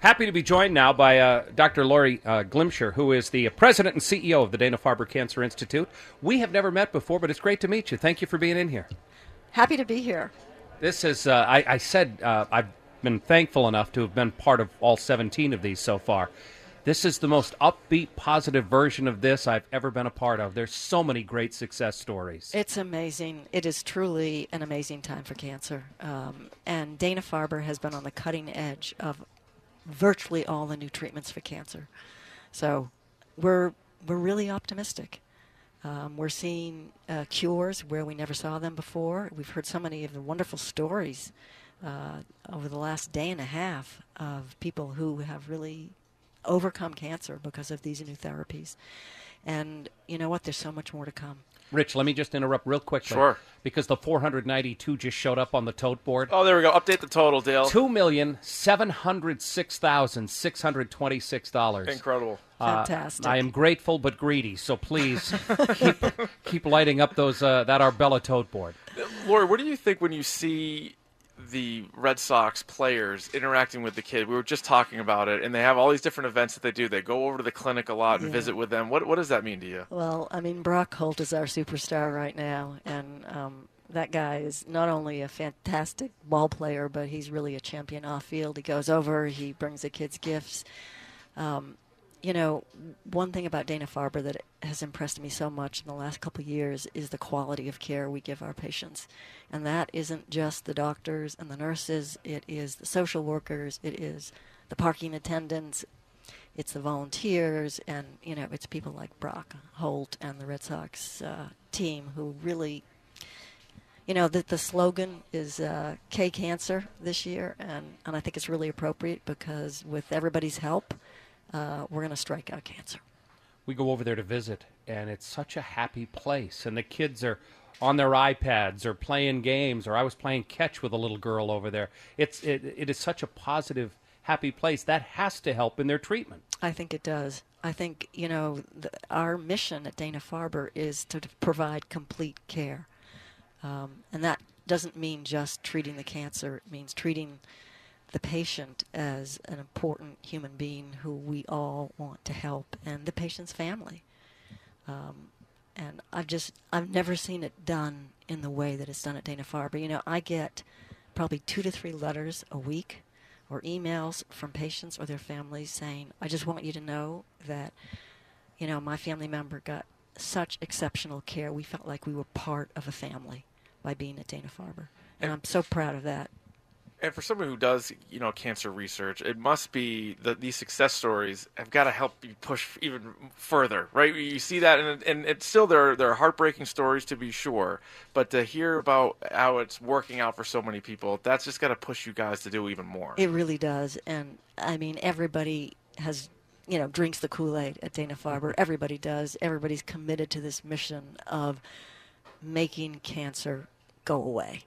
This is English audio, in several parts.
Happy to be joined now by uh, Dr. Laurie uh, Glimcher, who is the president and CEO of the Dana Farber Cancer Institute. We have never met before, but it's great to meet you. Thank you for being in here. Happy to be here. This is, uh, I, I, said, uh, I've been thankful enough to have been part of all 17 of these so far. This is the most upbeat, positive version of this I've ever been a part of. There's so many great success stories. It's amazing. It is truly an amazing time for cancer. Um, and Dana Farber has been on the cutting edge of virtually all the new treatments for cancer. So we're we're really optimistic. Um, we're seeing uh, cures where we never saw them before. We've heard so many of the wonderful stories uh, over the last day and a half of people who have really overcome cancer because of these new therapies. And you know what? There's so much more to come. Rich, let me just interrupt real quickly. Sure. Because the 492 just showed up on the tote board. Oh, there we go. Update the total, Dale. Two million seven hundred six thousand six hundred twenty-six dollars. Incredible. Fantastic. Uh, I am grateful but greedy, so please keep keep lighting up those uh, that Arbella tote board. Laurie, what do you think when you see the Red Sox players interacting with the kid. We were just talking about it, and they have all these different events that they do. They go over to the clinic a lot and Yeah. visit with them. What what does that mean to you? Well, I mean, Brock Holt is our superstar right now, and um, that guy is not only a fantastic ball player, but he's really a champion off field. He goes over, he brings the kids gifts. Um, you know, one thing about Dana Farber that has impressed me so much in the last couple of years is the quality of care we give our patients. And that isn't just the doctors and the nurses, it is the social workers, it is the parking attendants, it's the volunteers, and, you know, it's people like Brock Holt and the Red Sox uh, team who really you know, the, the slogan is uh, K Cancer this year, and, and I think it's really appropriate because with everybody's help, uh, we're going to strike out cancer. We go over there to visit, and it's such a happy place. And the kids are on their iPads or playing games, or I was playing catch with a little girl over there. It's it, it is such a positive, happy place. That has to help in their treatment. I think it does. I think, you know, the, our mission at Dana Farber is to provide complete care. Um, and that doesn't mean just treating the cancer, it means treating the patient as an important human being who we all want to help and the patient's family. Um, and I've just, I've never seen it done in the way that it's done at Dana Farber. You know, I get probably two to three letters a week or emails from patients or their families saying, I just want you to know that, you know, my family member got such exceptional care. We felt like we were part of a family by being at Dana Farber. And I'm so proud of that. And for someone who does, you know, cancer research, it must be that these success stories have got to help you push even further, right? You see that, and and it's still there. There are heartbreaking stories to be sure, but to hear about how it's working out for so many people, that's just got to push you guys to do even more. It really does. And I mean, everybody has, you know, drinks the Kool Aid at Dana Farber. Everybody does. Everybody's committed to this mission of making cancer go away.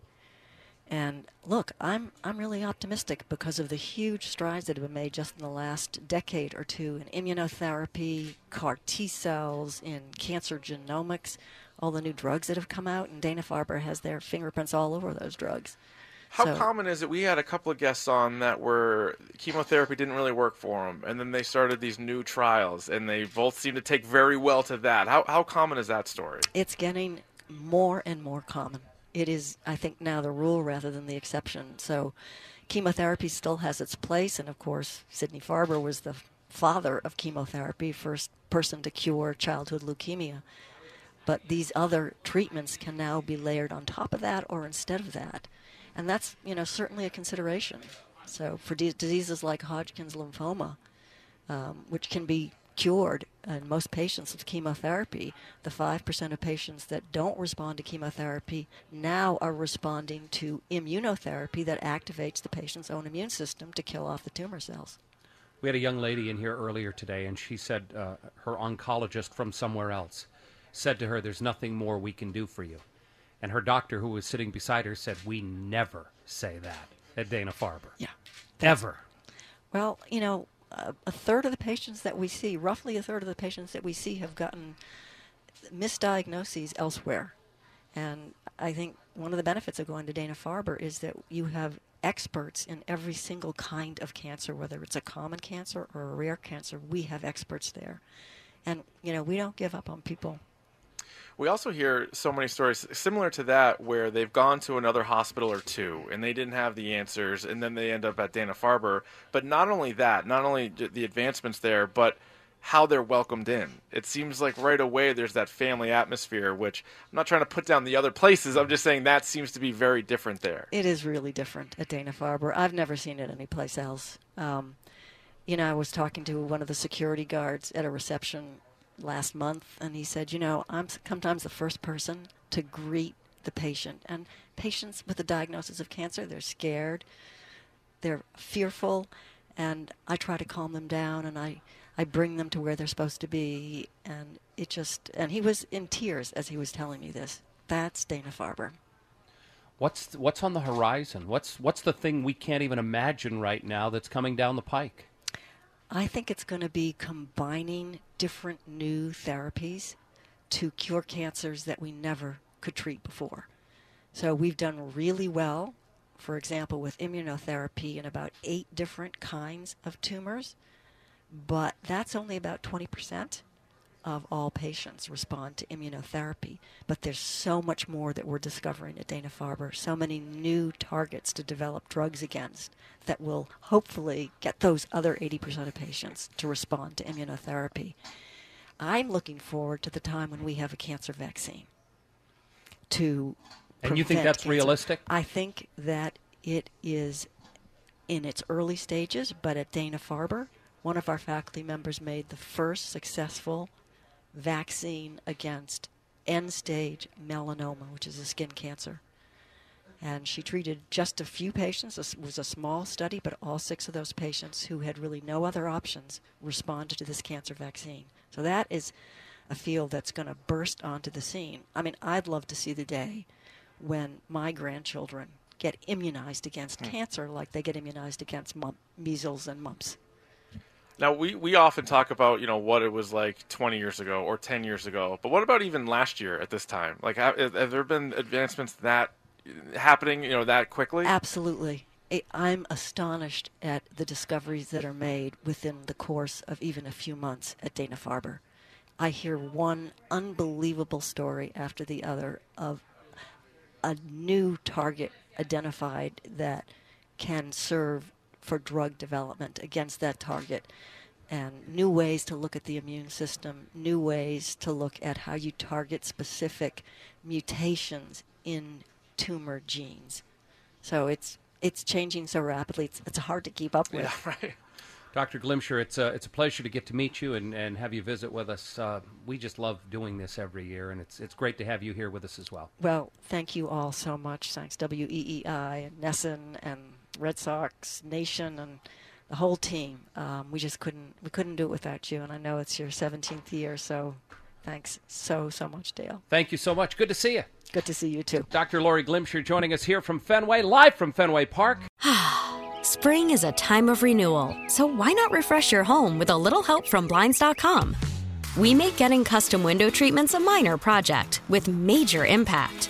And look, I'm I'm really optimistic because of the huge strides that have been made just in the last decade or two in immunotherapy, CAR T cells, in cancer genomics, all the new drugs that have come out, and Dana Farber has their fingerprints all over those drugs. How So- common is it? We had a couple of guests on that were chemotherapy didn't really work for them, and then they started these new trials, and they both seem to take very well to that. How how common is that story? it's getting more and more common. It is, I think, now the rule rather than the exception. So, chemotherapy still has its place, and of course, Sidney Farber was the father of chemotherapy, first person to cure childhood leukemia. But these other treatments can now be layered on top of that or instead of that, and that's you know certainly a consideration. So, for di- diseases like Hodgkin's lymphoma, um, which can be cured in most patients with chemotherapy. The 5% of patients that don't respond to chemotherapy now are responding to immunotherapy that activates the patient's own immune system to kill off the tumor cells. We had a young lady in here earlier today, and she said uh, her oncologist from somewhere else said to her, There's nothing more we can do for you. And her doctor, who was sitting beside her, said, We never say that at Dana Farber. Yeah. Ever. Well, you know, a, third of the patients that we see, roughly a third of the patients that we see, have gotten misdiagnoses elsewhere. And I think one of the benefits of going to Dana Farber is that you have experts in every single kind of cancer, whether it's a common cancer or a rare cancer. We have experts there. And, you know, we don't give up on people. We also hear so many stories similar to that where they've gone to another hospital or two and they didn't have the answers and then they end up at Dana Farber. But not only that, not only the advancements there, but how they're welcomed in. It seems like right away there's that family atmosphere, which I'm not trying to put down the other places. I'm just saying that seems to be very different there. It is really different at Dana Farber. I've never seen it anyplace else. Um, you know, I was talking to one of the security guards at a reception last month, and he said, You know, I'm sometimes the first person to greet the patient. And patients with a diagnosis of cancer, they're scared, they're fearful, and I try to calm them down and I, I bring them to where they're supposed to be. And it just, and he was in tears as he was telling me this. That's Dana Farber. What's what's on the horizon? What's what's the thing we can't even imagine right now that's coming down the pike? I think it's going to be combining different new therapies to cure cancers that we never could treat before. So we've done really well, for example, with immunotherapy in about eight different kinds of tumors, but that's only about 20% of all patients respond to immunotherapy. But there's so much more that we're discovering at Dana Farber, so many new targets to develop drugs against that will hopefully get those other 80% of patients to respond to immunotherapy. I'm looking forward to the time when we have a cancer vaccine to And you think that's cancer. realistic? I think that it is in its early stages, but at Dana Farber, one of our faculty members made the first successful vaccine against end stage melanoma, which is a skin cancer. And she treated just a few patients. This was a small study, but all six of those patients who had really no other options responded to this cancer vaccine. So that is a field that's going to burst onto the scene. I mean, I'd love to see the day when my grandchildren get immunized against hmm. cancer like they get immunized against mum- measles and mumps. Now we, we often talk about you know what it was like 20 years ago or 10 years ago, but what about even last year at this time? Like, have, have there been advancements that happening you know that quickly? Absolutely. I'm astonished at the discoveries that are made within the course of even a few months at Dana Farber. I hear one unbelievable story after the other of a new target identified that can serve for drug development against that target and new ways to look at the immune system, new ways to look at how you target specific mutations in tumor genes. So it's it's changing so rapidly. It's, it's hard to keep up with. Yeah, right. Dr. Glimcher, it's a, it's a pleasure to get to meet you and, and have you visit with us. Uh, we just love doing this every year, and it's, it's great to have you here with us as well. Well, thank you all so much. Thanks WEEI and NESN and Red Sox Nation and the whole team. Um, we just couldn't we couldn't do it without you. And I know it's your 17th year, so thanks so so much, Dale. Thank you so much. Good to see you. Good to see you too. Dr. Laurie Glimcher joining us here from Fenway, live from Fenway Park. Spring is a time of renewal, so why not refresh your home with a little help from Blinds.com? We make getting custom window treatments a minor project with major impact.